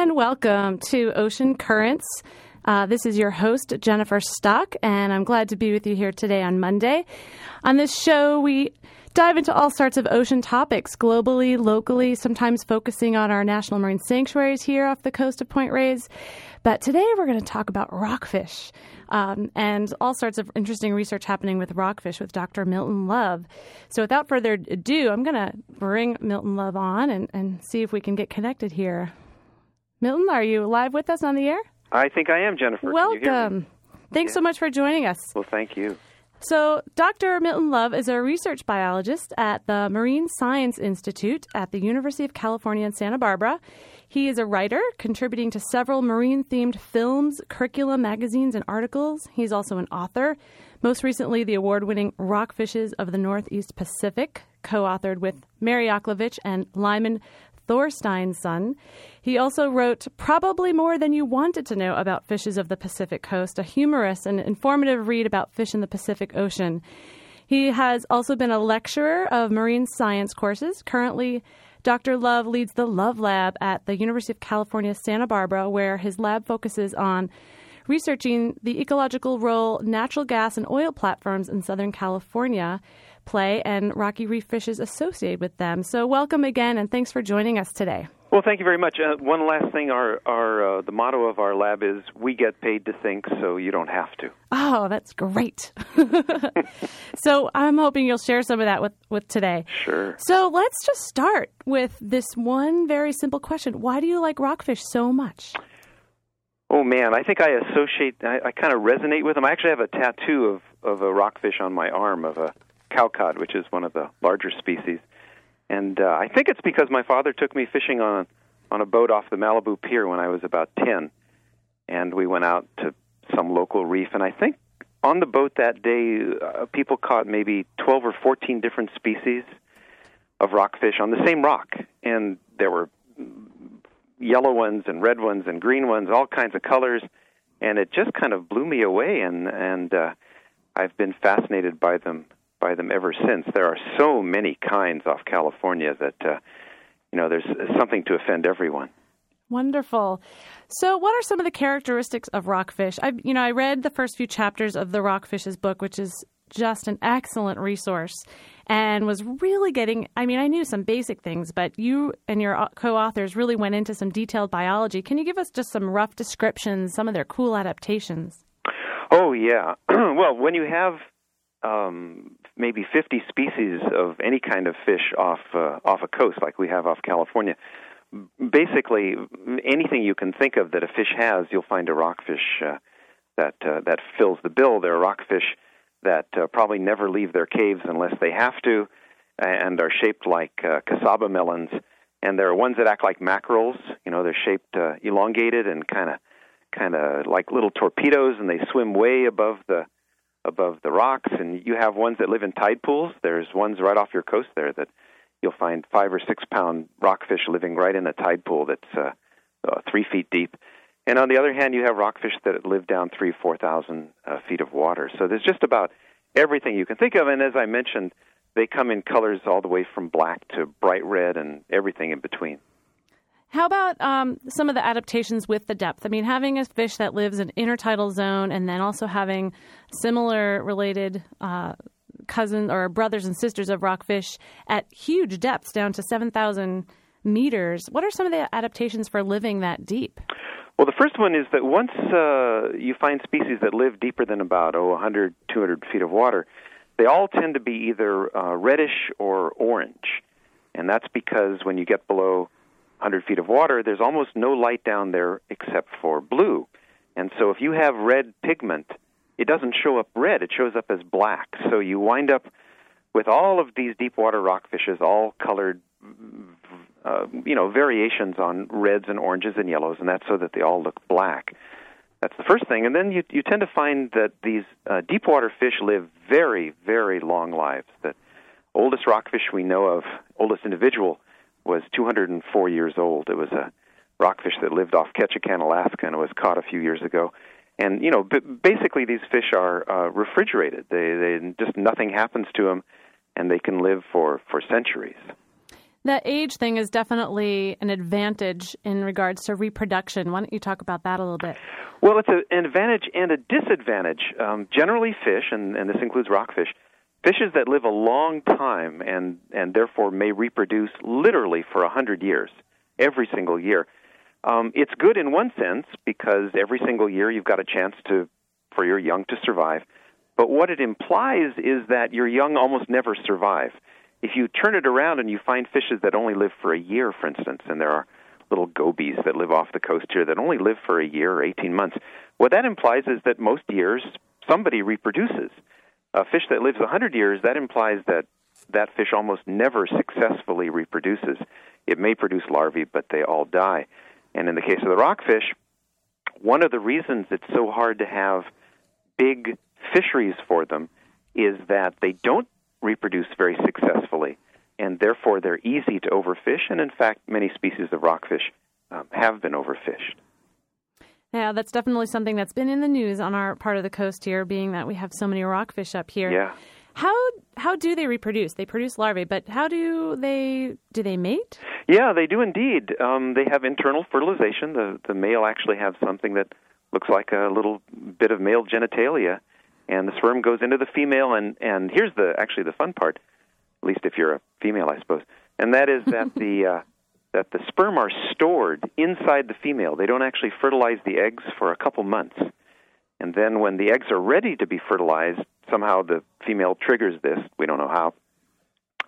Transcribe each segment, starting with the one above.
and welcome to Ocean Currents. Uh, this is your host, Jennifer Stock, and I'm glad to be with you here today on Monday. On this show, we dive into all sorts of ocean topics globally, locally, sometimes focusing on our national marine sanctuaries here off the coast of Point Reyes. But today we're going to talk about rockfish um, and all sorts of interesting research happening with rockfish with Dr. Milton Love. So without further ado, I'm going to bring Milton Love on and, and see if we can get connected here. Milton, are you live with us on the air? I think I am, Jennifer. Welcome. Thanks yeah. so much for joining us. Well, thank you. So, Dr. Milton Love is a research biologist at the Marine Science Institute at the University of California in Santa Barbara. He is a writer, contributing to several marine themed films, curriculum, magazines, and articles. He's also an author. Most recently, the award winning Rockfishes of the Northeast Pacific, co authored with Mary Yoklavich and Lyman Thorsteinson. He also wrote Probably More Than You Wanted to Know About Fishes of the Pacific Coast, a humorous and informative read about fish in the Pacific Ocean. He has also been a lecturer of marine science courses. Currently, Dr. Love leads the Love Lab at the University of California, Santa Barbara, where his lab focuses on researching the ecological role natural gas and oil platforms in Southern California play and rocky reef fishes associated with them. So, welcome again, and thanks for joining us today. Well, thank you very much. Uh, one last thing: our our uh, the motto of our lab is "We get paid to think, so you don't have to." Oh, that's great. so I'm hoping you'll share some of that with with today. Sure. So let's just start with this one very simple question: Why do you like rockfish so much? Oh man, I think I associate. I, I kind of resonate with them. I actually have a tattoo of of a rockfish on my arm of a cowcod, which is one of the larger species. And uh, I think it's because my father took me fishing on on a boat off the Malibu Pier when I was about ten, and we went out to some local reef. And I think on the boat that day, uh, people caught maybe twelve or fourteen different species of rockfish on the same rock, and there were yellow ones and red ones and green ones, all kinds of colors, and it just kind of blew me away. And and uh, I've been fascinated by them by them ever since. There are so many kinds off California that uh, you know there's something to offend everyone. Wonderful. So, what are some of the characteristics of rockfish? I, you know, I read the first few chapters of the Rockfish's book, which is just an excellent resource, and was really getting. I mean, I knew some basic things, but you and your co-authors really went into some detailed biology. Can you give us just some rough descriptions, some of their cool adaptations? Oh yeah. well, when you have um, maybe 50 species of any kind of fish off uh, off a coast like we have off California. Basically, anything you can think of that a fish has, you'll find a rockfish uh, that uh, that fills the bill. There are rockfish that uh, probably never leave their caves unless they have to, and are shaped like uh, casaba melons. And there are ones that act like mackerels. You know, they're shaped uh, elongated and kind of kind of like little torpedoes, and they swim way above the above the rocks, and you have ones that live in tide pools. There's ones right off your coast there that you'll find five or six pound rockfish living right in a tide pool that's uh, uh, three feet deep. And on the other hand, you have rockfish that live down three, four thousand uh, feet of water. So there's just about everything you can think of. And as I mentioned, they come in colors all the way from black to bright red and everything in between. How about um, some of the adaptations with the depth? I mean, having a fish that lives in intertidal zone and then also having similar related uh, cousins or brothers and sisters of rockfish at huge depths down to 7,000 meters. What are some of the adaptations for living that deep? Well, the first one is that once uh, you find species that live deeper than about, oh, 100, 200 feet of water, they all tend to be either uh, reddish or orange. And that's because when you get below 100 feet of water, there's almost no light down there except for blue. And so if you have red pigment, it doesn't show up red, it shows up as black. So you wind up with all of these deep water rockfishes, all colored, uh, you know, variations on reds and oranges and yellows, and that's so that they all look black. That's the first thing. And then you, you tend to find that these uh, deep water fish live very, very long lives. The oldest rockfish we know of, oldest individual, was 204 years old. It was a rockfish that lived off Ketchikan, Alaska, and was caught a few years ago. And you know, b- basically, these fish are uh, refrigerated. They, they just nothing happens to them, and they can live for for centuries. That age thing is definitely an advantage in regards to reproduction. Why don't you talk about that a little bit? Well, it's a, an advantage and a disadvantage. Um, generally, fish, and, and this includes rockfish, fishes that live a long time and, and therefore may reproduce literally for a hundred years, every single year. Um, it's good in one sense because every single year you've got a chance to for your young to survive. But what it implies is that your young almost never survive. If you turn it around and you find fishes that only live for a year, for instance, and there are little gobies that live off the coast here that only live for a year or 18 months, what that implies is that most years somebody reproduces. A fish that lives 100 years, that implies that that fish almost never successfully reproduces. It may produce larvae, but they all die. And in the case of the rockfish, one of the reasons it's so hard to have big fisheries for them is that they don't reproduce very successfully, and therefore they're easy to overfish. And in fact, many species of rockfish um, have been overfished. Yeah, that's definitely something that's been in the news on our part of the coast here, being that we have so many rockfish up here. Yeah. How how do they reproduce? They produce larvae, but how do they do they mate? Yeah, they do indeed. Um, they have internal fertilization. The the male actually has something that looks like a little bit of male genitalia, and the sperm goes into the female. And and here's the actually the fun part, at least if you're a female, I suppose, and that is that the uh, that the sperm are stored inside the female. They don't actually fertilize the eggs for a couple months. And then when the eggs are ready to be fertilized, somehow the female triggers this. We don't know how.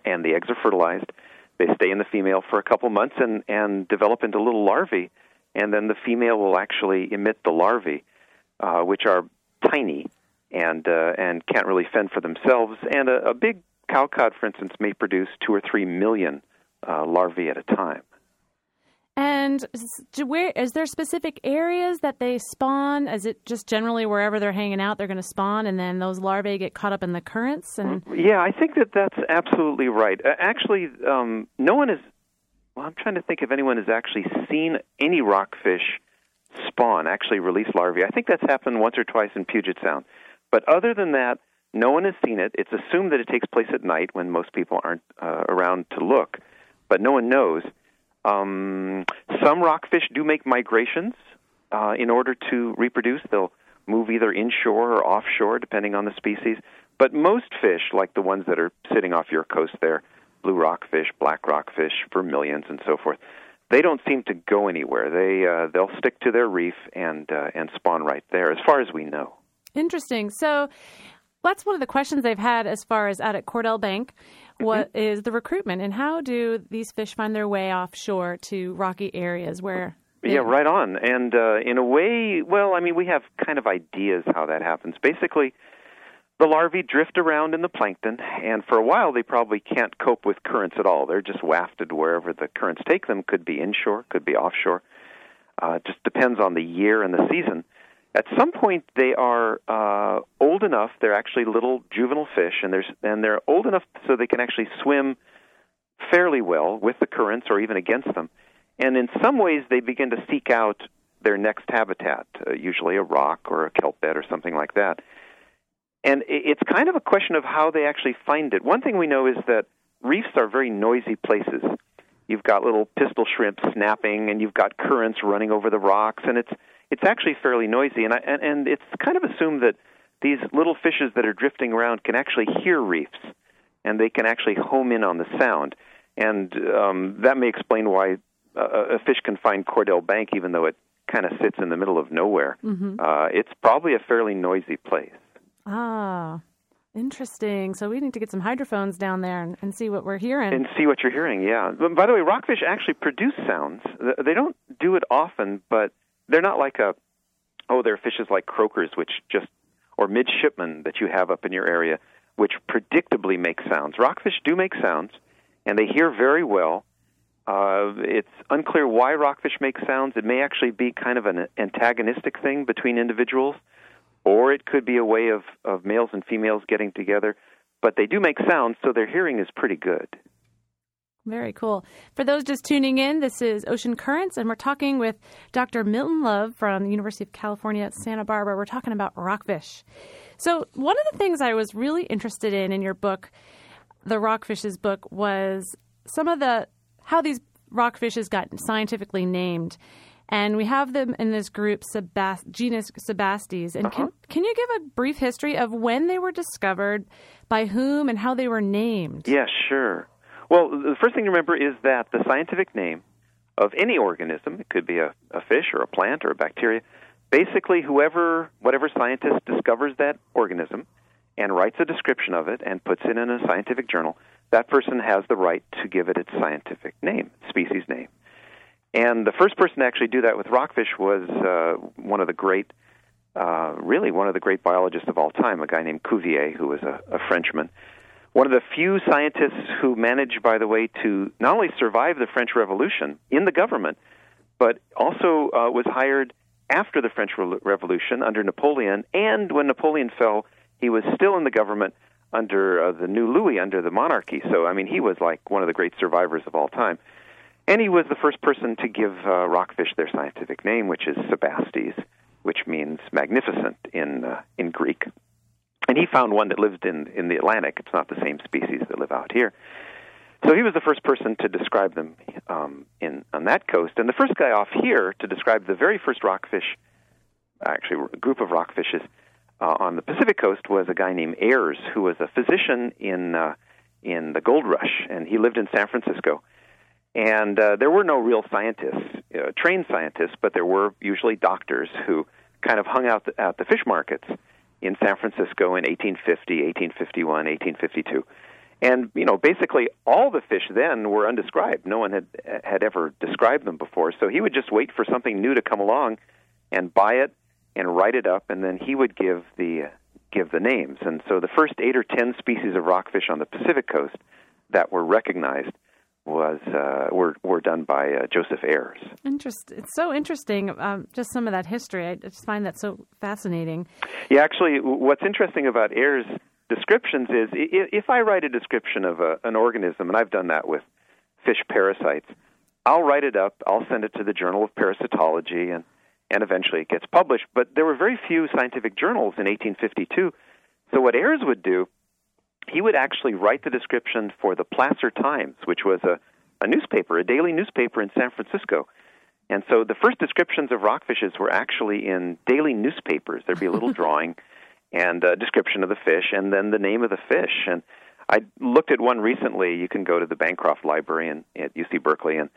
And the eggs are fertilized. They stay in the female for a couple months and, and develop into little larvae. And then the female will actually emit the larvae, uh, which are tiny and uh, and can't really fend for themselves. And a, a big cowcod, for instance, may produce two or three million uh, larvae at a time. And where is there specific areas that they spawn? Is it just generally wherever they're hanging out, they're going to spawn, and then those larvae get caught up in the currents? And yeah, I think that that's absolutely right. Actually, um, no one has. Well, I'm trying to think if anyone has actually seen any rockfish spawn, actually release larvae. I think that's happened once or twice in Puget Sound, but other than that, no one has seen it. It's assumed that it takes place at night when most people aren't uh, around to look, but no one knows. Um, some rockfish do make migrations uh, in order to reproduce. They'll move either inshore or offshore, depending on the species. But most fish, like the ones that are sitting off your coast there, blue rockfish, black rockfish, vermilions, and so forth, they don't seem to go anywhere. They uh, they'll stick to their reef and uh, and spawn right there, as far as we know. Interesting. So that's one of the questions I've had as far as out at Cordell Bank. What mm-hmm. is the recruitment, and how do these fish find their way offshore to rocky areas where? Yeah, right on. And uh, in a way, well, I mean, we have kind of ideas how that happens. Basically, the larvae drift around in the plankton, and for a while they probably can't cope with currents at all. They're just wafted wherever the currents take them. Could be inshore, could be offshore. Uh, just depends on the year and the season. At some point, they are uh, old enough. They're actually little juvenile fish, and there's and they're old enough so they can actually swim fairly well with the currents or even against them. And in some ways, they begin to seek out their next habitat, uh, usually a rock or a kelp bed or something like that. And it's kind of a question of how they actually find it. One thing we know is that reefs are very noisy places. You've got little pistol shrimp snapping, and you've got currents running over the rocks, and it's it's actually fairly noisy, and, I, and and it's kind of assumed that these little fishes that are drifting around can actually hear reefs, and they can actually home in on the sound, and um, that may explain why a, a fish can find Cordell Bank even though it kind of sits in the middle of nowhere. Mm-hmm. Uh, it's probably a fairly noisy place. Ah. Interesting. So we need to get some hydrophones down there and, and, see what we're hearing. And see what you're hearing, yeah. By the way, rockfish actually produce sounds. They don't do it often, but they're not like a oh, they're fishes like croakers, which just or midshipmen that you have up in your area, which predictably make sounds. Rockfish do make sounds, and they hear very well. Uh, it's unclear why rockfish make sounds. It may actually be kind of an antagonistic thing between individuals, or it could be a way of, of males and females getting together. But they do make sounds, so their hearing is pretty good. Very cool. For those just tuning in, this is Ocean Currents, and we're talking with Dr. Milton Love from the University of California at Santa Barbara. We're talking about rockfish. So, one of the things I was really interested in in your book, the Rockfish's book, was some of the how these rockfishes got scientifically named. And we have them in this group, Sebast- genus Sebastes. And Uh-huh. can, can you give a brief history of when they were discovered, by whom, and how they were named? Yeah, sure. Well, the first thing to remember is that the scientific name of any organism, it could be a, a fish or a plant or a bacteria, basically whoever, whatever scientist discovers that organism and writes a description of it and puts it in a scientific journal, that person has the right to give it its scientific name, species name. And the first person to actually do that with rockfish was uh, one of the great, uh, really one of the great biologists of all time, a guy named Cuvier, who was a, a Frenchman. One of the few scientists who managed, by the way, to not only survive the French Revolution in the government, but also uh, was hired after the French Re- Revolution under Napoleon. And when Napoleon fell, he was still in the government under uh, the new Louis, under the monarchy. So, I mean, he was like one of the great survivors of all time. And he was the first person to give uh, rockfish their scientific name, which is Sebastes, which means magnificent in uh, in Greek. And he found one that lived in in the Atlantic. It's not the same species that live out here. So he was the first person to describe them um, in on that coast, and the first guy off here to describe the very first rockfish, actually a group of rockfishes uh, on the Pacific coast was a guy named Ayres, who was a physician in uh, in the gold rush, and he lived in San Francisco. And uh, there were no real scientists, uh, trained scientists, but there were usually doctors who kind of hung out the, at the fish markets in San Francisco in 1850, 1851, 1852. And you know, basically, all the fish then were undescribed. No one had had ever described them before. So he would just wait for something new to come along, and buy it and write it up, and then he would give the give the names. And so the first eight or ten species of rockfish on the Pacific coast that were recognized was uh, were were done by uh, Joseph Ayres. Interesting. It's so interesting. Um, just some of that history. I just find that so fascinating. Yeah, actually, what's interesting about Ayres' descriptions is if I write a description of a, an organism, and I've done that with fish parasites, I'll write it up, I'll send it to the Journal of Parasitology, and and eventually it gets published. But there were very few scientific journals in 1852. So what Ayres would do, he would actually write the description for the Placer Times, which was a, a newspaper, a daily newspaper in San Francisco. And so the first descriptions of rockfishes were actually in daily newspapers. There'd be a little drawing and a description of the fish, and then the name of the fish. And I looked at one recently. You can go to the Bancroft Library in, at UC Berkeley, and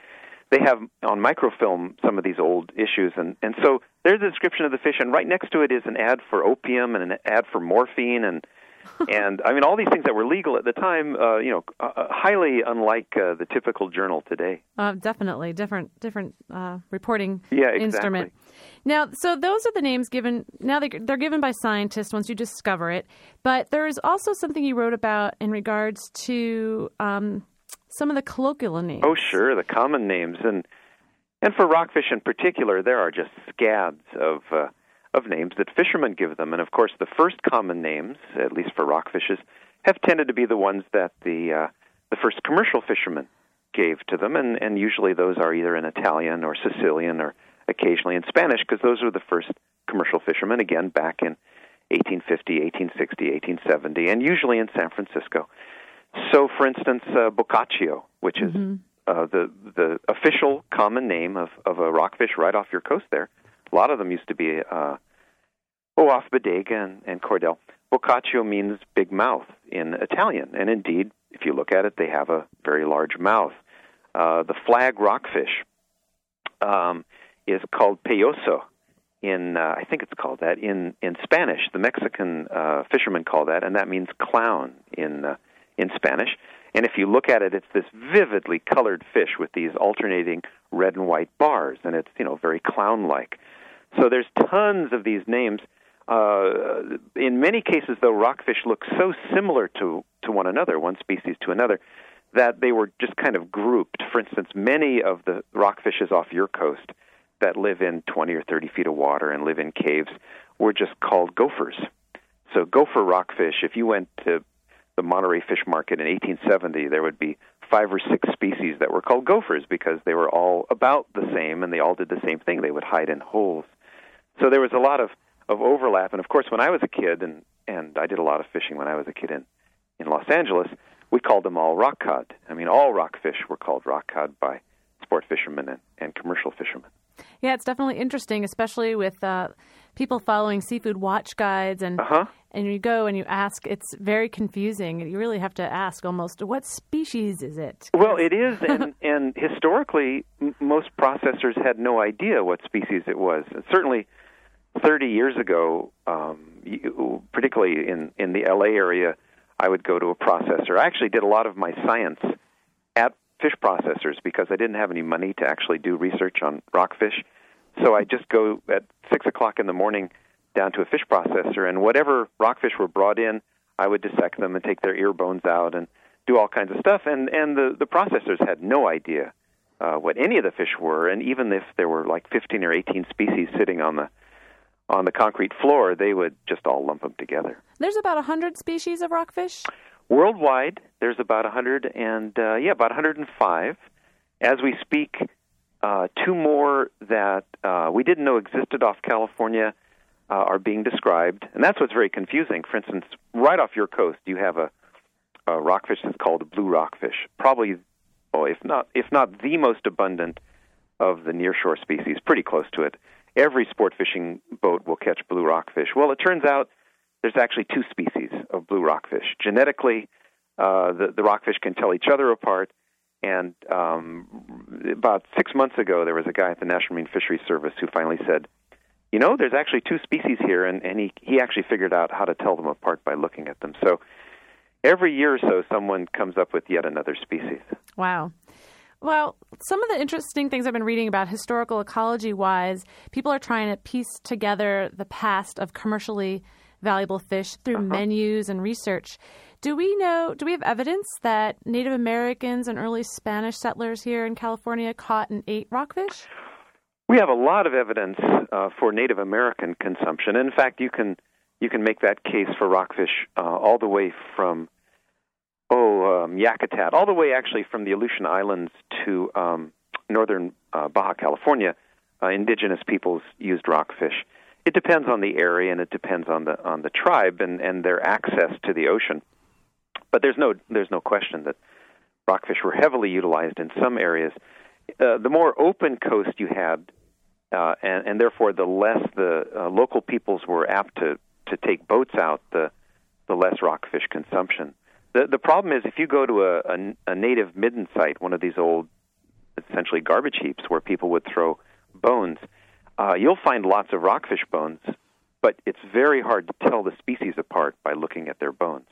they have on microfilm some of these old issues. And, and so there's a description of the fish, and right next to it is an ad for opium and an ad for morphine and and I mean all these things that were legal at the time, uh, you know, uh, highly unlike uh, the typical journal today. Uh, definitely different, different uh, reporting Yeah, exactly. instrument. Now, so those are the names given. Now they, they're given by scientists once you discover it. But there is also something you wrote about in regards to um, some of the colloquial names. Oh, sure, the common names, and and for rockfish in particular, there are just scads of uh, of names that fishermen give them, and of course, the first common names, at least for rockfishes, have tended to be the ones that the uh, the first commercial fishermen gave to them, and and usually those are either in Italian or Sicilian or occasionally in Spanish, because those were the first commercial fishermen. Again, back in 1850, 1860, 1870, and usually in San Francisco. So, for instance, uh, Bocaccio, which is uh, the the official common name of, of a rockfish right off your coast there. A lot of them used to be uh, oh, Bodega and, and Cordell. Bocaccio means big mouth in Italian, and indeed, if you look at it, they have a very large mouth. Uh, the flag rockfish um, is called payaso. In uh, I think it's called that in in Spanish. The Mexican uh, fishermen call that, and that means clown in uh, in Spanish. And if you look at it, it's this vividly colored fish with these alternating red and white bars, and it's you know very clown-like. So there's tons of these names. Uh, in many cases, though, rockfish look so similar to to one another, one species to another, that they were just kind of grouped. For instance, many of the rockfishes off your coast that live in 20 or 30 feet of water and live in caves were just called gophers. So gopher rockfish, if you went to the Monterey Fish Market in 1870, there would be five or six species that were called gophers because they were all about the same and they all did the same thing. They would hide in holes. So there was a lot of, of overlap. And of course, when I was a kid, and, and I did a lot of fishing when I was a kid in, in Los Angeles, we called them all rock cod. I mean, all rockfish were called rock cod by sport fishermen and, and commercial fishermen. Yeah, it's definitely interesting, especially with uh, people following seafood watch guides and Uh-huh. and you go and you ask. It's very confusing. You really have to ask almost what species is it? Well, it is, and, and historically, m- most processors had no idea what species it was. And certainly, 30 years ago, um, you, particularly in, in the LA area, I would go to a processor. I actually did a lot of my science at fish processors because I didn't have any money to actually do research on rockfish. So I just go at six o'clock in the morning down to a fish processor, and whatever rockfish were brought in, I would dissect them and take their ear bones out and do all kinds of stuff. And and the the processors had no idea uh, what any of the fish were, and even if there were like 15 or 18 species sitting on the on the concrete floor, they would just all lump them together. There's about a hundred species of rockfish. Worldwide, there's about 100 and uh, yeah, about 105. As we speak, uh, two more that uh, we didn't know existed off California uh, are being described, and that's what's very confusing. For instance, right off your coast, you have a, a rockfish that's called a blue rockfish, probably, oh, if not if not the most abundant of the nearshore species, pretty close to it. Every sport fishing boat will catch blue rockfish. Well, it turns out there's actually two species of blue rockfish. Genetically, uh, the, the rockfish can tell each other apart. And um, about six months ago, there was a guy at the National Marine Fisheries Service who finally said, "You know, there's actually two species here," and, and he he actually figured out how to tell them apart by looking at them. So every year or so, someone comes up with yet another species. Wow. Well, some of the interesting things I've been reading about historical ecology wise, people are trying to piece together the past of commercially valuable fish through menus and research. Do we know, do we have evidence that Native Americans and early Spanish settlers here in California caught and ate rockfish? We have a lot of evidence uh, for Native American consumption. In fact, you can you can make that case for rockfish uh, all the way from oh um, Yakutat, all the way actually from the Aleutian Islands to um, northern uh, Baja California. Uh, indigenous peoples used rockfish. It depends on the area and it depends on the on the tribe and, and their access to the ocean. But there's no there's no question that rockfish were heavily utilized in some areas. Uh, the more open coast you had, uh, and, and therefore the less the uh, local peoples were apt to, to take boats out, the the less rockfish consumption. The the problem is if you go to a, a, a native midden site, one of these old, essentially garbage heaps where people would throw bones, uh, you'll find lots of rockfish bones, but it's very hard to tell the species apart by looking at their bones.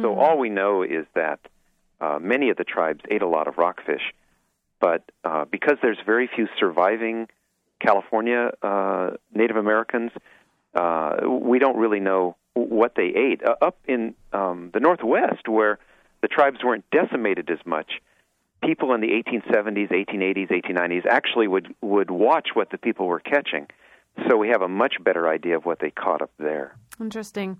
So all we know is that uh, many of the tribes ate a lot of rockfish, but uh, because there's very few surviving California uh, Native Americans, uh, we don't really know what they ate. Uh, up in um, the Northwest, where the tribes weren't decimated as much, people in the 1870s, 1880s, 1890s actually would would watch what the people were catching. So we have a much better idea of what they caught up there. Interesting.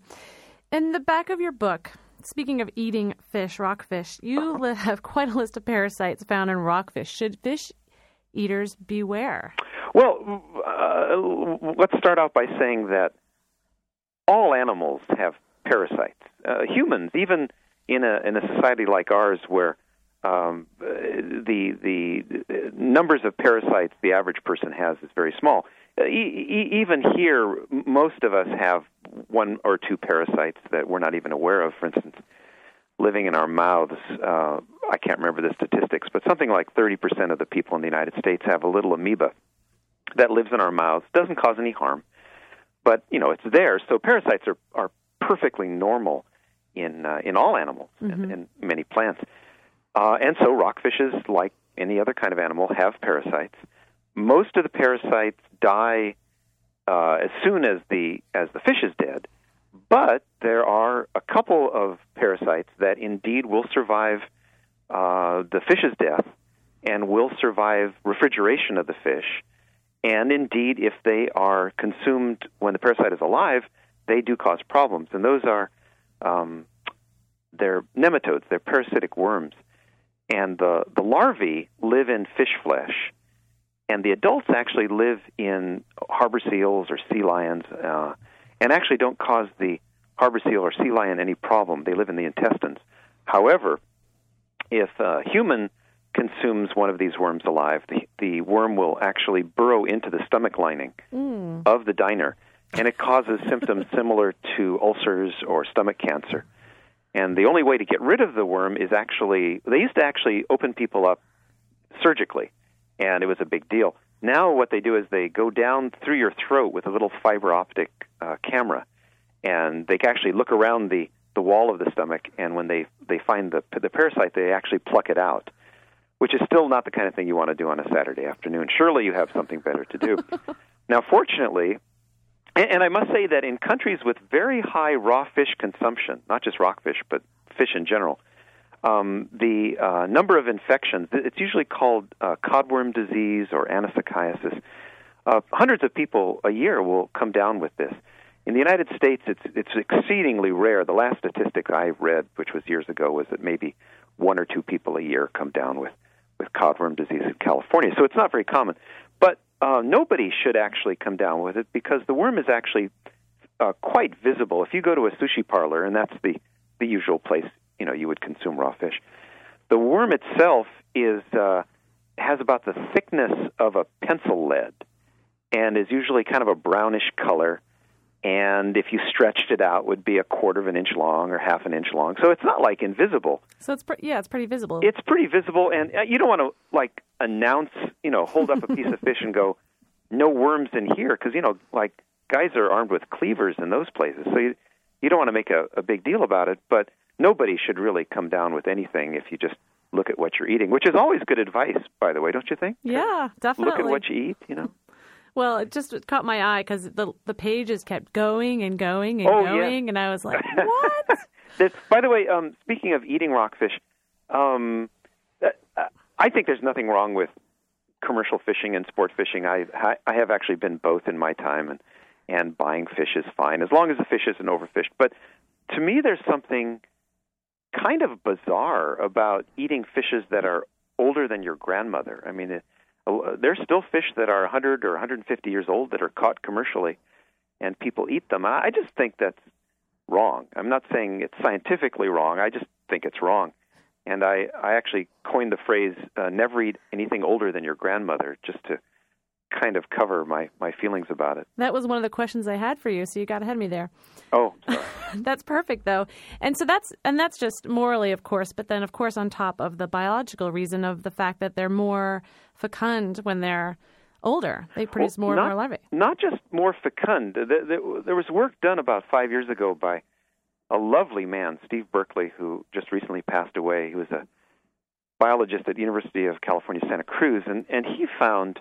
In the back of your book, speaking of eating fish, rockfish, you li- have quite a list of parasites found in rockfish. Should fish eaters beware? Well, uh, let's start out by saying that all animals have parasites. Uh, humans, even in a in a society like ours, where um, the the numbers of parasites the average person has is very small. Uh, e- even here, most of us have one or two parasites that we're not even aware of. For instance, living in our mouths. Uh, I can't remember the statistics, but something like 30% of the people in the United States have a little amoeba that lives in our mouths. Doesn't cause any harm, but you know it's there. So parasites are are perfectly normal in uh, in all animals Mm-hmm. and, and many plants. Uh, and so rockfishes, like any other kind of animal, have parasites. Most of the parasites die uh, as soon as the as the fish is dead, but there are a couple of parasites that indeed will survive uh, the fish's death and will survive refrigeration of the fish. And indeed, if they are consumed when the parasite is alive, they do cause problems. And those are um, they're nematodes, they're parasitic worms. And the, the larvae live in fish flesh, and the adults actually live in harbor seals or sea lions, uh, and actually don't cause the harbor seal or sea lion any problem. They live in the intestines. However, if a human consumes one of these worms alive, the, the worm will actually burrow into the stomach lining Mm. of the diner, and it causes symptoms similar to ulcers or stomach cancer. And the only way to get rid of the worm is actually, they used to actually open people up surgically, and it was a big deal. Now, what they do is they go down through your throat with a little fiber optic uh, camera, and they can actually look around the, the wall of the stomach, and when they, they find the, the parasite, they actually pluck it out, which is still not the kind of thing you want to do on a Saturday afternoon. Surely you have something better to do. now, fortunately, and, and I must say that in countries with very high raw fish consumption, not just rockfish, but fish in general, um, the uh, number of infections, it's usually called uh, codworm disease or anisakiasis. Uh, hundreds of people a year will come down with this. In the United States, it's it's exceedingly rare. The last statistic I read, which was years ago, was that maybe one or two people a year come down with with codworm disease in California. So it's not very common. But uh, nobody should actually come down with it because the worm is actually uh, quite visible. If you go to a sushi parlor, and that's the the usual place you know you would consume raw fish, the worm itself is uh, has about the thickness of a pencil lead, and is usually kind of a brownish color. And if you stretched it out, would be a quarter of an inch long or half an inch long. So it's not like invisible. So it's pre- yeah, it's pretty visible. It's pretty visible, and uh, you don't want to like announce, you know, hold up a piece of fish and go, "No worms in here," because you know, like guys are armed with cleavers in those places, so you you don't want to make a, a big deal about it. But nobody should really come down with anything if you just look at what you're eating, which is always good advice, by the way, don't you think? yeah, definitely. Look at what you eat, you know. Well, it just caught my eye because the the pages kept going and going and Oh, yeah. going, and I was like, "What?" That's, by the way, um, speaking of eating rockfish, um, uh, I think there's nothing wrong with commercial fishing and sport fishing. I I have actually been both in my time, and and buying fish is fine as long as the fish isn't overfished. But to me, there's something kind of bizarre about eating fishes that are older than your grandmother. I mean, it, uh, there's still fish that are 100 or 150 years old that are caught commercially, and people eat them. I just think that's wrong. I'm not saying it's scientifically wrong. I just think it's wrong. And I, I actually coined the phrase uh, "never eat anything older than your grandmother," just to kind of cover my my feelings about it. That was one of the questions I had for you, so you got ahead of me there. Oh. That's perfect though. And so that's and that's just morally of course, but then of course on top of the biological reason of the fact that they're more fecund when they're older. They produce Well, more not, and more larvae. Not just more fecund. There, was work done about five years ago by a lovely man, Steve Berkeley, who just recently passed away. He was a biologist at the University of California, Santa Cruz, and, and he found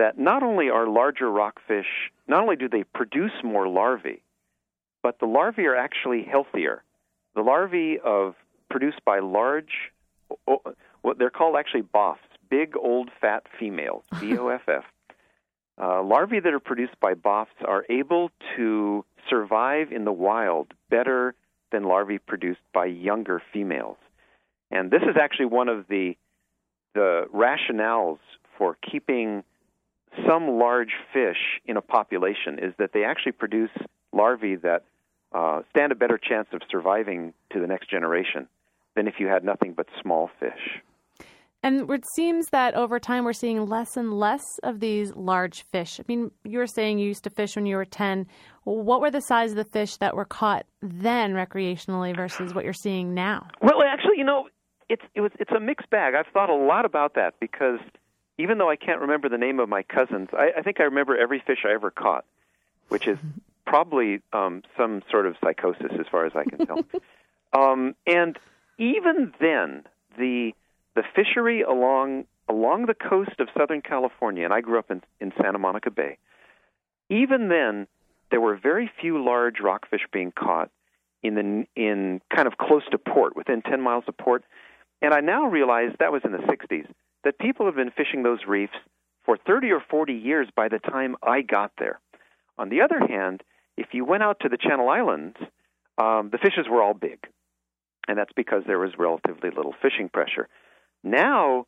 that not only are larger rockfish, not only do they produce more larvae, but the larvae are actually healthier. The larvae of produced by large, what they're called actually BOFs, big old fat females, B O F F. Uh, larvae that are produced by BOFs are able to survive in the wild better than larvae produced by younger females. And this is actually one of the the rationales for keeping some large fish in a population is that they actually produce larvae that uh, stand a better chance of surviving to the next generation than if you had nothing but small fish. And it seems that over time we're seeing less and less of these large fish. I mean, you were saying you used to fish when you were 10. What were the size of the fish that were caught then recreationally versus what you're seeing now? Well, actually, you know, it's it was it's a mixed bag. I've thought a lot about that because even though I can't remember the name of my cousins, I, I think I remember every fish I ever caught, which is probably um, some sort of psychosis as far as I can tell. um, and even then, the the fishery along along the coast of Southern California, and I grew up in in Santa Monica Bay. Even then, there were very few large rockfish being caught in the in kind of close to port, within 10 miles of port. And I now realize that was in the 60s that people have been fishing those reefs for 30 or 40 years by the time I got there. On the other hand, if you went out to the Channel Islands, um, the fishes were all big, and that's because there was relatively little fishing pressure. Now,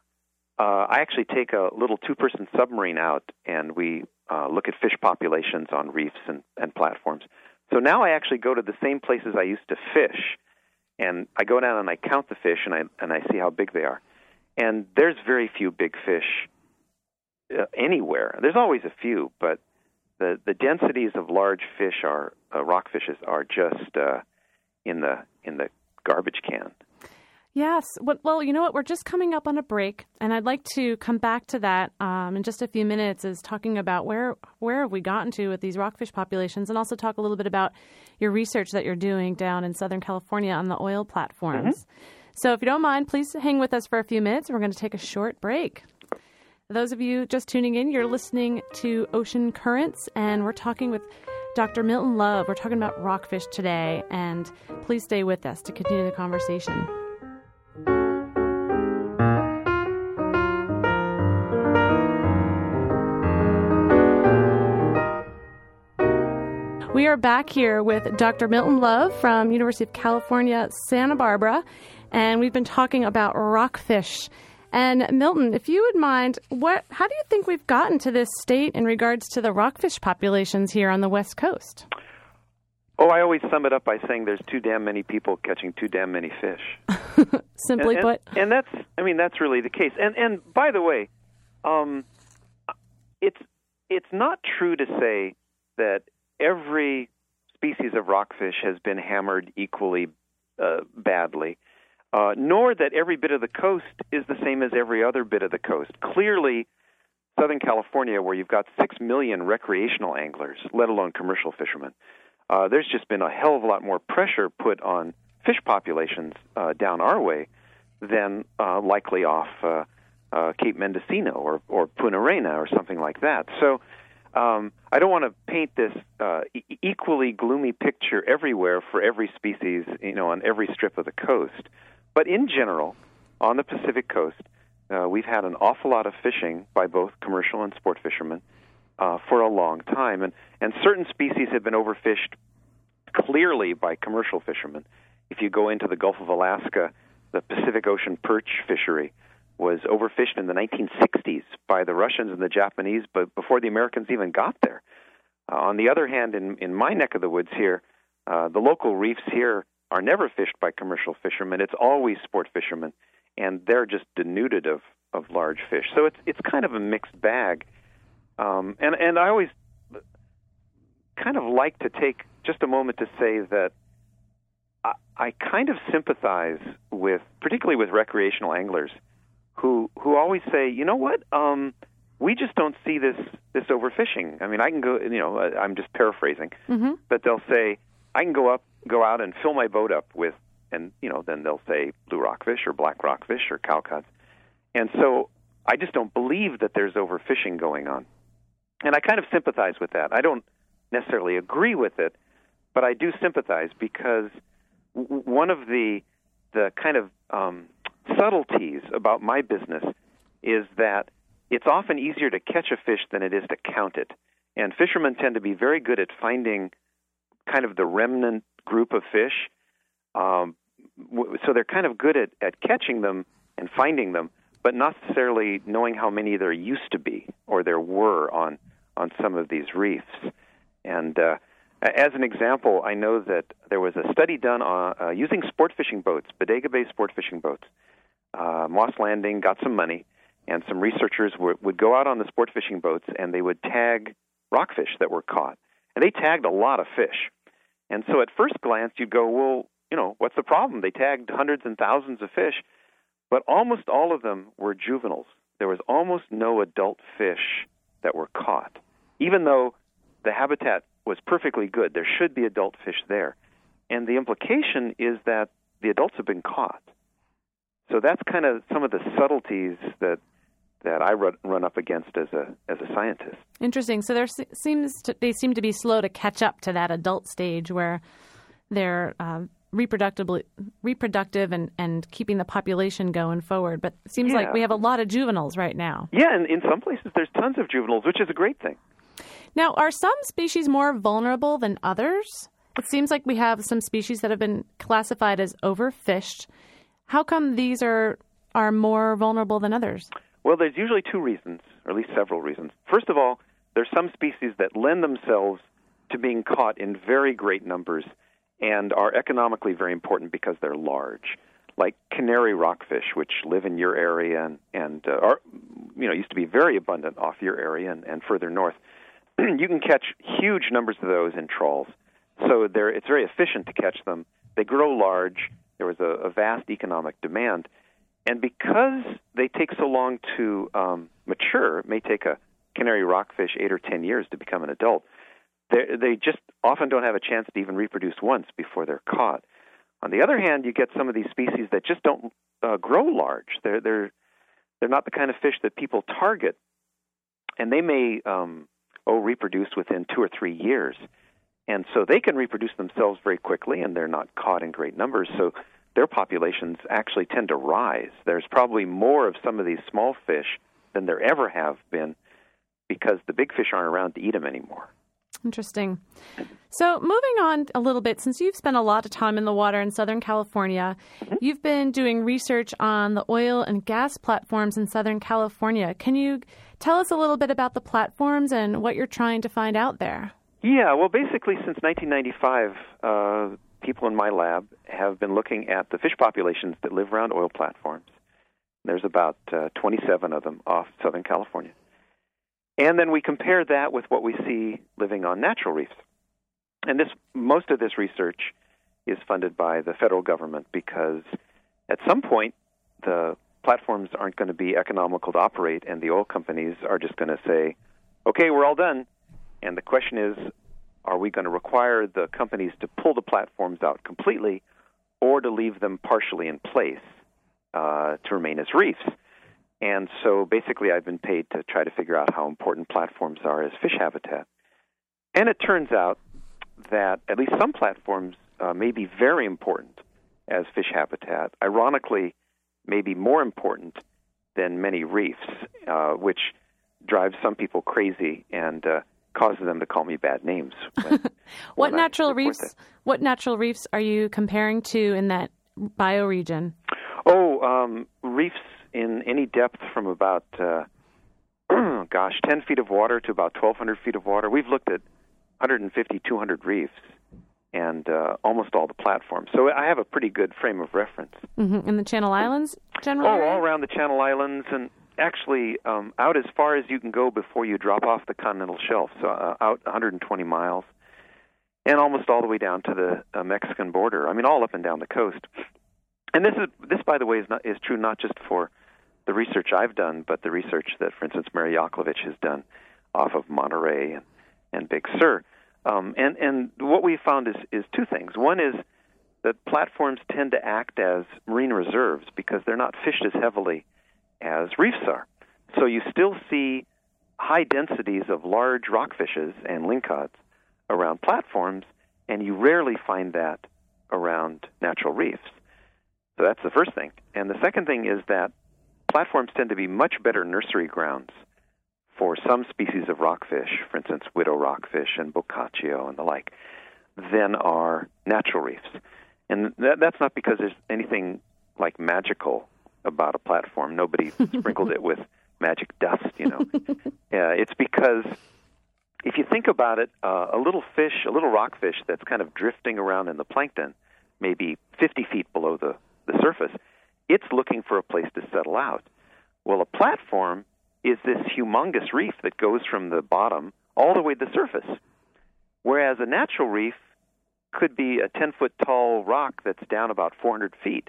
uh, I actually take a little two-person submarine out, and we uh, look at fish populations on reefs and, and platforms. So now I actually go to the same places I used to fish, and I go down and I count the fish and I and I see how big they are. And there's very few big fish uh, anywhere. There's always a few, but the the densities of large fish are uh, rockfishes are just uh, in the in the garbage can. Yes. Well, you know what? We're just coming up on a break, and I'd like to come back to that um, in just a few minutes. Is talking about where where have we gotten to with these rockfish populations, and also talk a little bit about your research that you're doing down in Southern California on the oil platforms. Mm-hmm. So, if you don't mind, please hang with us for a few minutes. We're going to take a short break. Those of you just tuning in, you're listening to Ocean Currents, and we're talking with Dr. Milton Love. We're talking about rockfish today, and please stay with us to continue the conversation. We are back here with Dr. Milton Love from University of California, Santa Barbara, and we've been talking about rockfish. And Milton, if you would mind, what how do you think we've gotten to this state in regards to the rockfish populations here on the West Coast? Oh, I always sum it up by saying there's too damn many people catching too damn many fish. Simply and, put. And, and, that's I mean that's really the case. And and by the way, um, it's it's not true to say that every species of rockfish has been hammered equally uh, badly, uh, nor that every bit of the coast is the same as every other bit of the coast. Clearly, Southern California, where you've got six million recreational anglers, let alone commercial fishermen, uh, there's just been a hell of a lot more pressure put on fish populations uh, down our way than uh, likely off uh, uh, Cape Mendocino or, or Point Arena or something like that. So um, I don't want to paint this uh, e- equally gloomy picture everywhere for every species, you know, on every strip of the coast. But in general, on the Pacific coast, uh, we've had an awful lot of fishing by both commercial and sport fishermen uh, for a long time, and and certain species have been overfished clearly by commercial fishermen. If you go into the Gulf of Alaska, the Pacific Ocean perch fishery was overfished in the 1960s by the Russians and the Japanese, but before the Americans even got there. Uh, on the other hand, in in my neck of the woods here, uh, the local reefs here are never fished by commercial fishermen. It's always sport fishermen, and they're just denuded of of large fish. So it's it's kind of a mixed bag. Um, and and I always kind of like to take just a moment to say that I, I kind of sympathize with, particularly with recreational anglers who who always say, you know what, um, we just don't see this this overfishing. I mean, I can go, you know, I'm just paraphrasing, mm-hmm. but they'll say, I can go up, go out and fill my boat up with, and you know, then they'll say blue rockfish or black rockfish or cowcods, and so I just don't believe that there's overfishing going on, and I kind of sympathize with that. I don't necessarily agree with it, but I do sympathize because w- one of the the kind of um, subtleties about my business is that it's often easier to catch a fish than it is to count it. And fishermen tend to be very good at finding kind of the remnant group of fish. Um, so they're kind of good at, at catching them and finding them, but not necessarily knowing how many there used to be or there were on on some of these reefs. And uh, as an example, I know that there was a study done on uh, using sport fishing boats, Bodega Bay sport fishing boats, uh, Moss Landing got some money, and some researchers would go out on the sport fishing boats and they would tag rockfish that were caught. And they tagged a lot of fish. And so at first glance, you'd go, well, you know, what's the problem? They tagged hundreds and thousands of fish, but almost all of them were juveniles. There was almost no adult fish that were caught, even though the habitat was perfectly good. There should be adult fish there. And the implication is that the adults have been caught. So that's kind of some of the subtleties that that I run, run up against as a as a scientist. Interesting. So there seems to, they seem to be slow to catch up to that adult stage where they're uh, reproductively reproductive and and keeping the population going forward. But it seems yeah. like we have a lot of juveniles right now. Yeah, and in some places there's tons of juveniles, which is a great thing. Now, are some species more vulnerable than others? It seems like we have some species that have been classified as overfished how come these are are more vulnerable than others? Well, there's usually two reasons, or at least several reasons. First of all, there's some species that lend themselves to being caught in very great numbers and are economically very important because they're large. Like canary rockfish, which live in your area and, and uh, are, you know, used to be very abundant off your area and, and further north. you can catch huge numbers of those in trawls. So they're, it's very efficient to catch them. They grow large. There was a, a vast economic demand. And because they take so long to um, mature, it may take a canary rockfish eight or ten years to become an adult. They, just often don't have a chance to even reproduce once before they're caught. On the other hand, you get some of these species that just don't uh, grow large. They're they're they're not the kind of fish that people target, and they may um, oh reproduce within two or three years, and so they can reproduce themselves very quickly, and they're not caught in great numbers. So their populations actually tend to rise. There's probably more of some of these small fish than there ever have been because the big fish aren't around to eat them anymore. Interesting. So, moving on a little bit, since you've spent a lot of time in the water in Southern California, mm-hmm. you've been doing research on the oil and gas platforms in Southern California. Can you tell us a little bit about the platforms and what you're trying to find out there? Yeah, well, basically, since 1995, uh, people in my lab have been looking at the fish populations that live around oil platforms. There's about uh, 27 of them off Southern California. And then we compare that with what we see living on natural reefs. And this most of this research is funded by the federal government because at some point the platforms aren't going to be economical to operate and the oil companies are just going to say, "Okay, we're all done." And the question is, are we going to require the companies to pull the platforms out completely or to leave them partially in place uh, to remain as reefs? And so basically, I've been paid to try to figure out how important platforms are as fish habitat. And it turns out that at least some platforms uh, may be very important as fish habitat. Ironically, maybe more important than many reefs, uh, which drives some people crazy and uh, causes them to call me bad names. When, what natural reefs? What natural reefs are you comparing to in that bioregion? Oh, um, reefs in any depth from about, uh, gosh, 10 feet of water to about 1,200 feet of water. We've looked at 150, 200 reefs and uh, almost all the platforms. So I have a pretty good frame of reference. Mm-hmm. In the Channel Islands, generally? Oh, all around the Channel Islands and actually um, out as far as you can go before you drop off the continental shelf, so uh, out 120 miles, and almost all the way down to the uh, Mexican border. I mean, all up and down the coast. And this is this, by the way, is not is true not just for the research I've done, but the research that, for instance, Mary Yoklavich has done off of Monterey and, and Big Sur. Um, and and what we found is is two things. One is that platforms tend to act as marine reserves because they're not fished as heavily as reefs are. So you still see high densities of large rockfishes and lingcods around platforms, and you rarely find that around natural reefs. So that's the first thing. And the second thing is that platforms tend to be much better nursery grounds for some species of rockfish, for instance, widow rockfish and bocaccio and the like, than are natural reefs. And that, that's not because there's anything like magical about a platform. Nobody sprinkled it with magic dust, you know. uh, it's because if you think about it, uh, a little fish, a little rockfish that's kind of drifting around in the plankton, maybe 50 feet below the, the surface, it's looking for a place to settle out. Well, a platform is this humongous reef that goes from the bottom all the way to the surface. Whereas a natural reef could be a 10 foot tall rock that's down about 400 feet.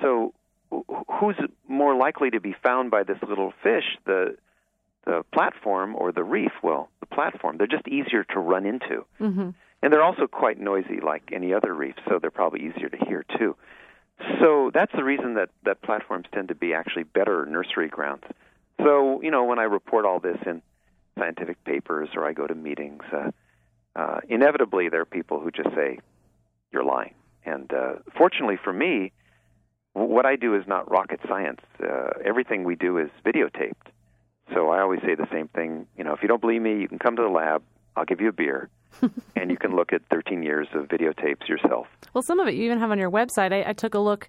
So, who's more likely to be found by this little fish, the the platform or the reef? Well, the platform. They're just easier to run into. Mm-hmm. And they're also quite noisy, like any other reef, so they're probably easier to hear too. So that's the reason that, that platforms tend to be actually better nursery grounds. So, you know, when I report all this in scientific papers or I go to meetings, uh, uh, inevitably there are people who just say, you're lying. And uh, fortunately for me, what I do is not rocket science. Uh, everything we do is videotaped. So I always say the same thing. You know, if you don't believe me, you can come to the lab. I'll give you a beer, and you can look at 13 years of videotapes yourself. Well, some of it you even have on your website. I, I took a look,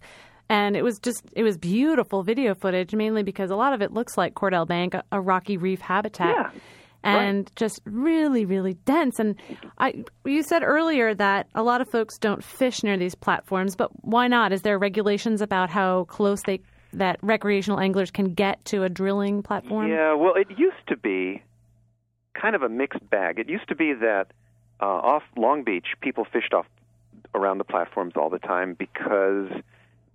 and it was just it was beautiful video footage, mainly because a lot of it looks like Cordell Bank, a, a rocky reef habitat. Yeah. And Right. just really, really dense. And I, you said earlier that a lot of folks don't fish near these platforms, but why not? Is there regulations about how close they that recreational anglers can get to a drilling platform? Yeah, well, it used to be kind of a mixed bag. It used to be that uh, off Long Beach, people fished off around the platforms all the time because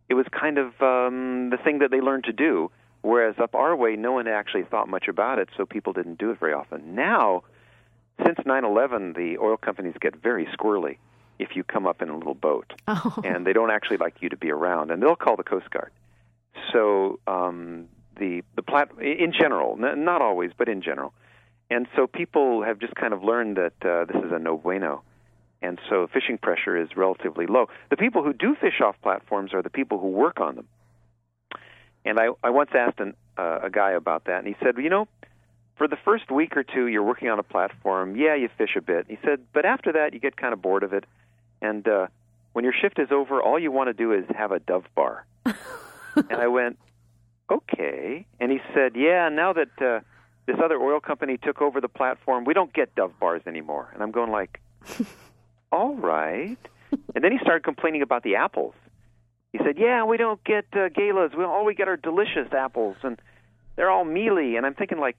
it was kind of um, the thing that they learned to do. Whereas up our way, no one actually thought much about it, so people didn't do it very often. Now, since 9/11, the oil companies get very squirrely if you come up in a little boat, Oh. and they don't actually like you to be around, and they'll call the Coast Guard. So um, the the plat in general, n- not always, but in general, and so people have just kind of learned that uh, this is a no bueno, and so fishing pressure is relatively low. The people who do fish off platforms are the people who work on them. And I, I once asked an, uh, a guy about that, and he said, you know, for the first week or two, you're working on a platform. Yeah, you fish a bit. He said, but after that, you get kind of bored of it, and uh, when your shift is over, all you want to do is have a dove bar. and I went, okay. And he said, yeah, now that uh, this other oil company took over the platform, we don't get dove bars anymore. And I'm going like, all right. And then he started complaining about the apples. He said, yeah, we don't get uh, galas. We all we get are delicious apples, and they're all mealy. And I'm thinking like,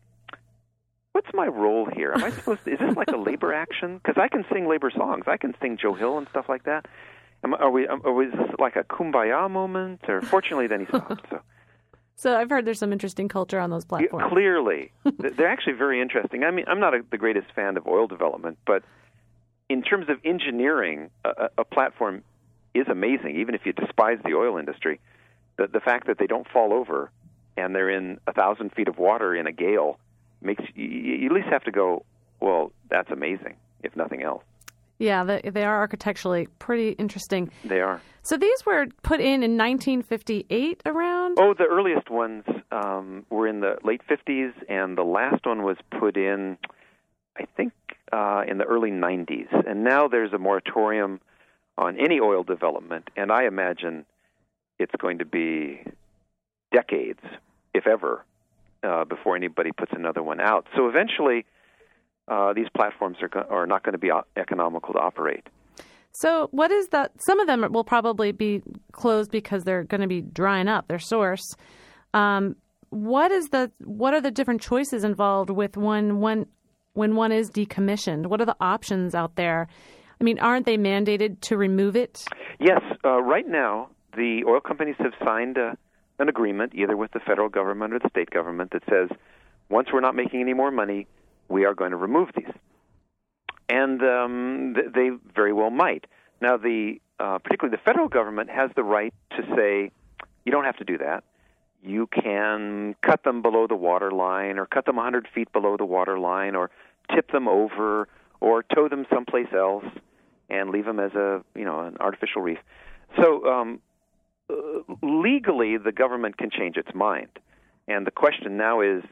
what's my role here? Am I supposed to? Is this like a labor action? Because I can sing labor songs. I can sing Joe Hill and stuff like that. Am, are we? Are we is this like a kumbaya moment? Or fortunately, then he stopped. So. So I've heard there's some interesting culture on those Yeah, platforms. clearly, they're actually very interesting. I mean, I'm not a, the greatest fan of oil development, but in terms of engineering, a a platform is amazing. Even if you despise the oil industry, the the fact that they don't fall over and they're in a thousand feet of water in a gale makes you, you at least have to go. Well, that's amazing, if nothing else. Yeah, they, they are architecturally pretty interesting. They are. So these were put in in 1958 around. Oh, the earliest ones um, were in the late 50s, and the last one was put in, I think, uh, in the early 90s. And now there's a moratorium on any oil development, and I imagine it's going to be decades, if ever, uh, before anybody puts another one out. So eventually, uh, these platforms are, go- are not going to be o- economical to operate. So what is that? Some of them will probably be closed because they're going to be drying up their source. Um, what is the what are the different choices involved with one one when one is decommissioned? What are the options out there? I mean, aren't they mandated to remove it? Yes, uh, right now the oil companies have signed a, an agreement either with the federal government or the state government that says once we're not making any more money, we are going to remove these, and um, th- they very well might. Now, the uh, particularly the federal government has the right to say you don't have to do that. You can cut them below the water line, or cut them 100 feet below the water line, or tip them over, or tow them someplace else and leave them as a you know an artificial reef. So um, uh, legally, the government can change its mind, and the question now is: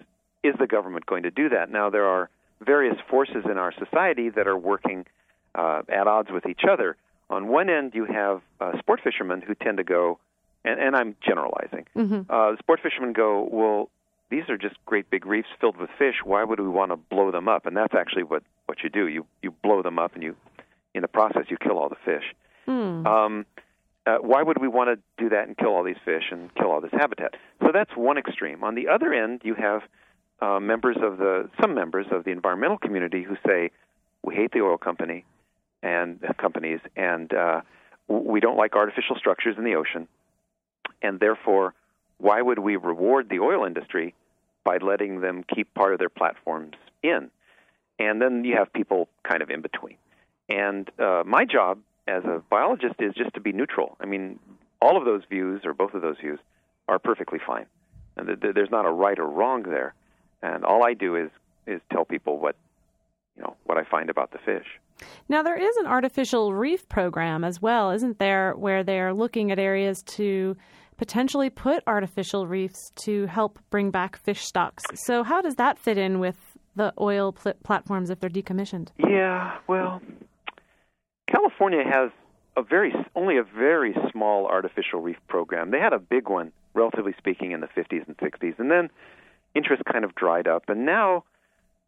Is the government going to do that? Now there are various forces in our society that are working uh, at odds with each other. On one end, you have uh, sport fishermen who tend to go, and, and I'm generalizing. Mm-hmm. Uh, sport fishermen go, well, these are just great big reefs filled with fish. Why would we want to blow them up? And that's actually what what you do. You you blow them up, and you in the process you kill all the fish. Hmm. Um, uh, why would we want to do that and kill all these fish and kill all this habitat? So that's one extreme. On the other end, you have uh, members of the some members of the environmental community who say we hate the oil company and uh, companies, and uh, we don't like artificial structures in the ocean, and therefore, why would we reward the oil industry by letting them keep part of their platforms in? And then you have people kind of in between. And uh, my job as a biologist is just to be neutral. I mean, all of those views, or both of those views, are perfectly fine. And th- th- there's not a right or wrong there. And all I do is is tell people what you know what I find about the fish. Now there is an artificial reef program as well, isn't there, where they're looking at areas to potentially put artificial reefs to help bring back fish stocks. So how does that fit in with the oil pl- platforms if they're decommissioned? Yeah, well, California has a very only a very small artificial reef program. They had a big one, relatively speaking, in the 50s and 60s, and then interest kind of dried up. And now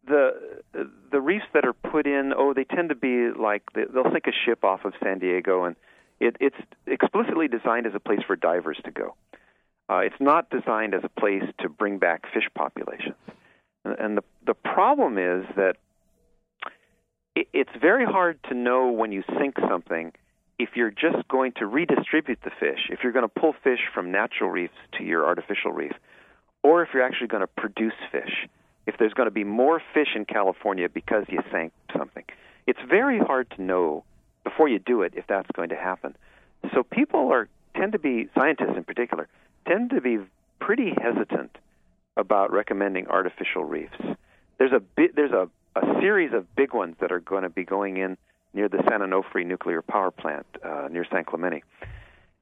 the the reefs that are put in, oh, they tend to be like they'll sink a ship off of San Diego, and it, it's explicitly designed as a place for divers to go. Uh, it's not designed as a place to bring back fish populations. And the the problem is that it, it's very hard to know when you sink something if you're just going to redistribute the fish, if you're going to pull fish from natural reefs to your artificial reef, or if you're actually going to produce fish, if there's going to be more fish in California because you sank something. It's very hard to know before you do it if that's going to happen. So people are tend to be scientists in particular tend to be pretty hesitant about recommending artificial reefs. There's a bi- there's a, a series of big ones that are going to be going in near the San Onofre nuclear power plant uh, near San Clemente,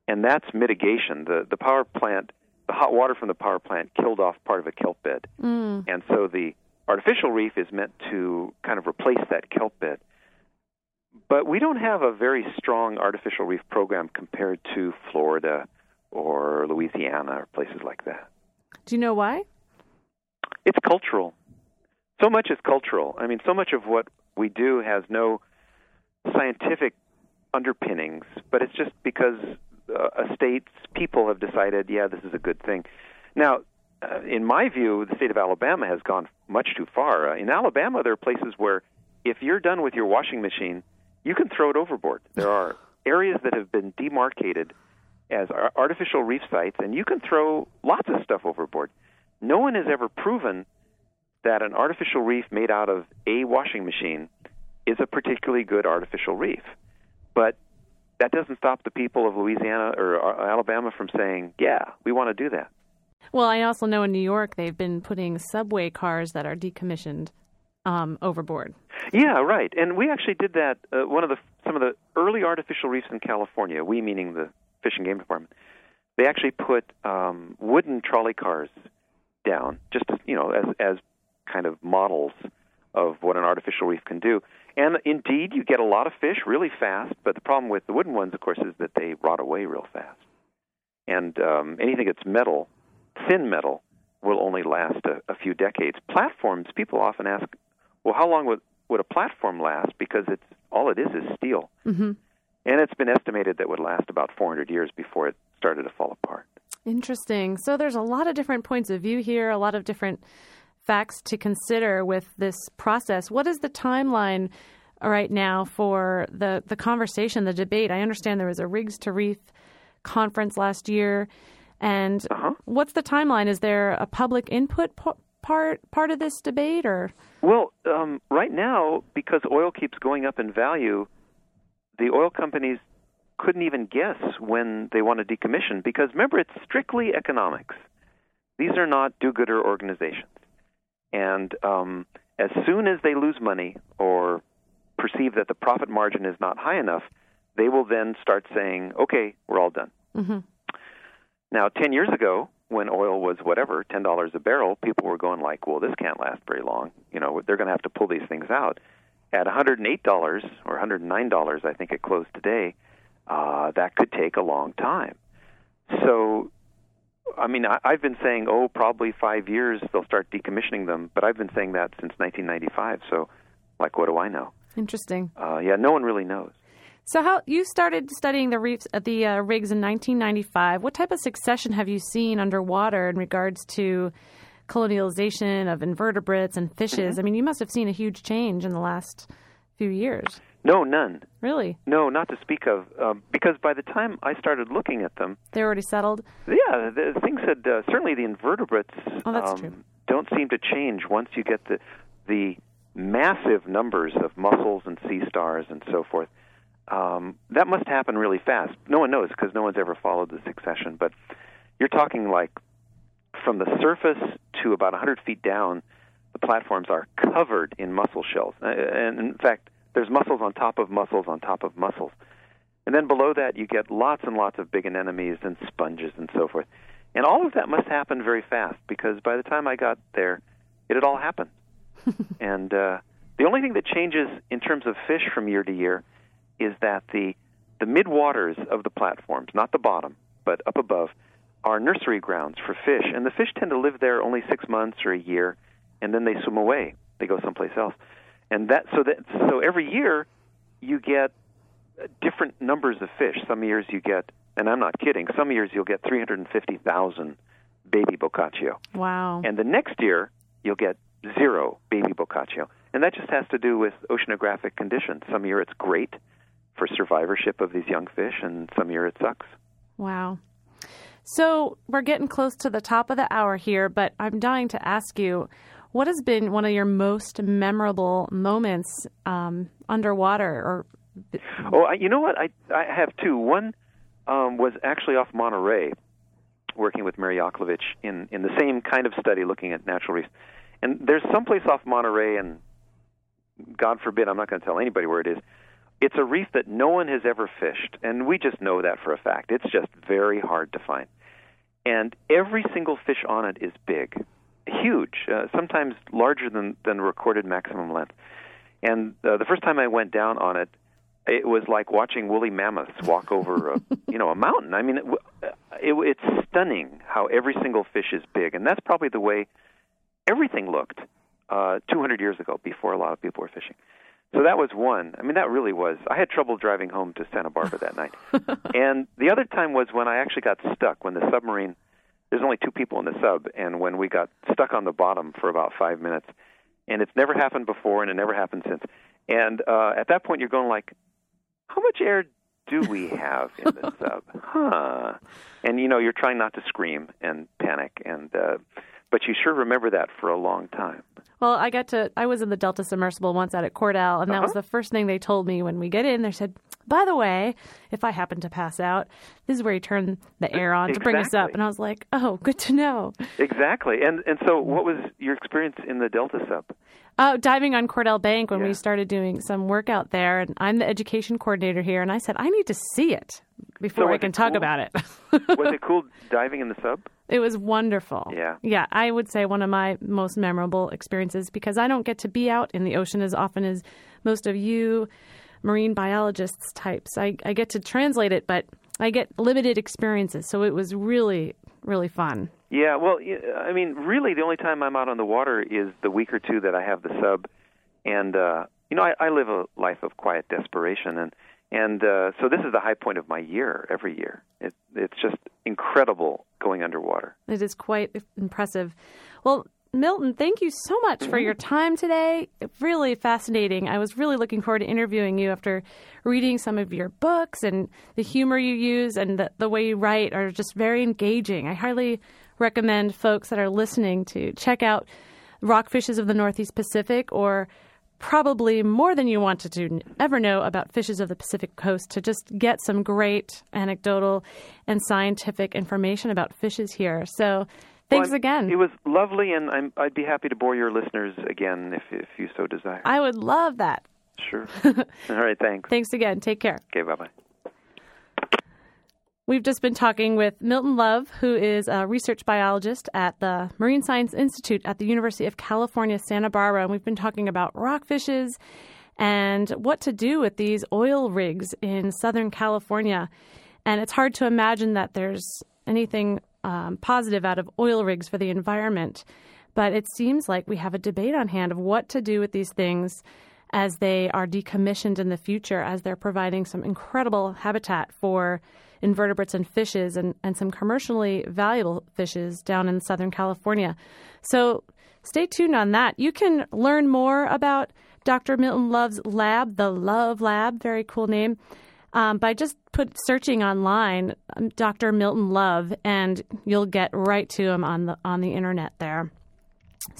and that's mitigation. the The power plant, the hot water from the power plant killed off part of a kelp bed, mm. and so the artificial reef is meant to kind of replace that kelp bed. But we don't have a very strong artificial reef program compared to Florida or Louisiana or places like that. Do you know why? It's cultural. So much is cultural. I mean, so much of what we do has no scientific underpinnings, but it's just because uh, a state's people have decided, yeah, this is a good thing. Now, uh, in my view, the state of Alabama has gone much too far. Uh, in Alabama, there are places where if you're done with your washing machine, you can throw it overboard. There are areas that have been demarcated as artificial reef sites, and you can throw lots of stuff overboard. No one has ever proven that an artificial reef made out of a washing machine is a particularly good artificial reef. But that doesn't stop the people of Louisiana or uh, Alabama from saying, yeah, we want to do that. Well, I also know in New York they've been putting subway cars that are decommissioned um, overboard. Yeah, right. And we actually did that. Uh, one of the some of the early artificial reefs in California. We meaning the Fish and Game Department, they actually put um, wooden trolley cars down, just you know, as as kind of models of what an artificial reef can do. And indeed, you get a lot of fish really fast. But the problem with the wooden ones, of course, is that they rot away real fast. And um, anything that's metal, thin metal, will only last a, a few decades. Platforms, people often ask, well, how long would would a platform last? Because it's all it is is steel. Mm-hmm and it's been estimated that it would last about 400 years before it started to fall apart. Interesting. So there's a lot of different points of view here, a lot of different facts to consider with this process. What is the timeline right now for the the conversation, the debate? I understand there was a Rigs to Reef conference last year, and uh-huh. what's the timeline? Is there a public input part part of this debate, or? Well, um, right now, because oil keeps going up in value, the oil companies couldn't even guess when they want to decommission because remember, it's strictly economics. These are not do gooder organizations. And um, as soon as they lose money or perceive that the profit margin is not high enough, they will then start saying, okay, we're all done. Mm-hmm. Now, 10 years ago, when oil was whatever, $10 a barrel, people were going like, well, this can't last very long. You know, they're going to have to pull these things out at $108 or $109, I think it closed today, uh, that could take a long time. So, I mean, I, I've been saying, oh, probably five years they'll start decommissioning them, but I've been saying that since 1995. So, like, what do I know? Interesting. Uh, yeah, no one really knows. So, how you started studying the reefs at the uh, rigs in 1995? What type of succession have you seen underwater in regards to colonialization of invertebrates and fishes. Mm-hmm. I mean, you must have seen a huge change in the last few years. No, none. Really? No, not to speak of. Um, because by the time I started looking at them, they were already settled. Yeah, the things had uh, certainly the invertebrates. Oh, that's um, true. Don't seem to change once you get the the massive numbers of mussels and sea stars and so forth. Um, that must happen really fast. No one knows because no one's ever followed the succession. But you're talking like from the surface to about 100 feet down, the platforms are covered in mussel shells. Uh, and in fact, there's mussels on top of mussels on top of mussels. And then below that, you get lots and lots of big anemones and sponges and so forth. And all of that must happen very fast because by the time I got there, it had all happened. and uh, the only thing that changes in terms of fish from year to year is that the the midwaters of the platforms, not the bottom, but up above, are nursery grounds for fish, and the fish tend to live there only six months or a year, and then they swim away. they go someplace else. And that so that so every year you get different numbers of fish. Some years you get, and I'm not kidding. Some years you'll get 350,000 baby bocaccio. Wow. And the next year you'll get zero baby bocaccio. And that just has to do with oceanographic conditions. Some year it's great for survivorship of these young fish, and some year it sucks. Wow. So we're getting close to the top of the hour here, but I'm dying to ask you what has been one of your most memorable moments um, underwater or Oh, I, you know what? I I have two. One um, was actually off Monterey, working with Mary Yoklavich in in the same kind of study, looking at natural reefs. And there's someplace off Monterey, and God forbid, I'm not going to tell anybody where it is. It's a reef that no one has ever fished, and we just know that for a fact. It's just very hard to find. And every single fish on it is big, huge, uh, sometimes larger than than recorded maximum length. And uh, the first time I went down on it, it was like watching woolly mammoths walk over a you know a mountain. I mean, it, it, it's stunning how every single fish is big, and that's probably the way everything looked uh, 200 years ago, before a lot of people were fishing. So that was one. I mean, that really was. I had trouble driving home to Santa Barbara that night. and the other time was when I actually got stuck when the submarine. There's only two people in the sub, and when we got stuck on the bottom for about five minutes, and it's never happened before, and it never happened since. And uh, at that point, you're going like, how much air do we have in the sub? Huh? And you know, you're trying not to scream and panic, and uh, but you sure remember that for a long time. Well, I got to. I was in the Delta submersible once out at Cordell, and that Uh-huh. was the first thing they told me when we get in. They said, "By the way, if I happen to pass out, this is where you turn the air on to bring us up." And I was like, "Oh, good to know." Exactly. And and so, what was your experience in the Delta sub? Uh, diving on Cordell Bank when Yeah. we started doing some work out there, and I'm the education coordinator here, and I said I need to see it before So I can it talk about it. Was it cool diving in the sub? It was wonderful. Yeah. Yeah, I would say one of my most memorable experiences because I don't get to be out in the ocean as often as most of you marine biologists types. I, I get to translate it, but I get limited experiences. So it was really, really fun. Yeah, well, I mean, really, the only time I'm out on the water is the week or two that I have the sub, and uh, you know, I, I live a life of quiet desperation, and and uh, so this is the high point of my year every year. It, it's just incredible going underwater. It is quite impressive. Well, Milton, thank you so much for your time today. Really fascinating. I was really looking forward to interviewing you after reading some of your books and the humor you use and the, the way you write are just very engaging. I highly recommend folks that are listening to check out Rockfishes of the Northeast Pacific or probably more than you wanted to ever know about fishes of the Pacific coast to just get some great anecdotal and scientific information about fishes here. So, thanks Well, again. It was lovely, and I'm, I'd be happy to bore your listeners again if if you so desire. I would love that. Sure. All right. Thanks. Thanks again. Take care. Okay. Bye bye. We've just been talking with Milton Love, who is a research biologist at the Marine Science Institute at the University of California, Santa Barbara. And we've been talking about rockfishes and what to do with these oil rigs in Southern California. And it's hard to imagine that there's anything um, positive out of oil rigs for the environment. But it seems like we have a debate on hand of what to do with these things as they are decommissioned in the future, as they're providing some incredible habitat for invertebrates and fishes and, and some commercially valuable fishes down in Southern California. So stay tuned on that. You can learn more about Dr. Milton Love's lab, the Love Lab, very cool name, um, by just put searching online um, Dr. Milton Love, and you'll get right to him on the on the internet there.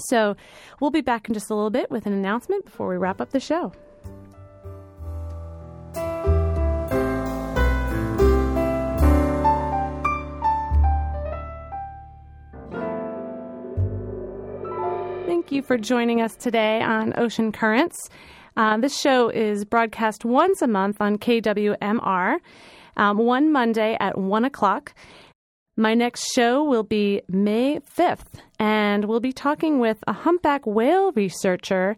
So we'll be back in just a little bit with an announcement before we wrap up the show. Thank you for joining us today on Ocean Currents. Uh, this show is broadcast once a month on KWMR, um, one Monday at 1 o'clock. My next show will be May 5th, and we'll be talking with a humpback whale researcher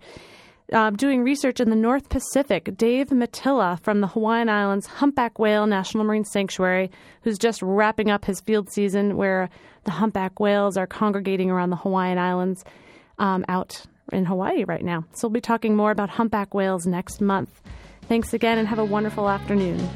uh, doing research in the North Pacific, Dave Mattila from the Hawaiian Islands Humpback Whale National Marine Sanctuary, who's just wrapping up his field season where the humpback whales are congregating around the Hawaiian Islands um, out in Hawaii right now. So we'll be talking more about humpback whales next month. Thanks again and have a wonderful afternoon.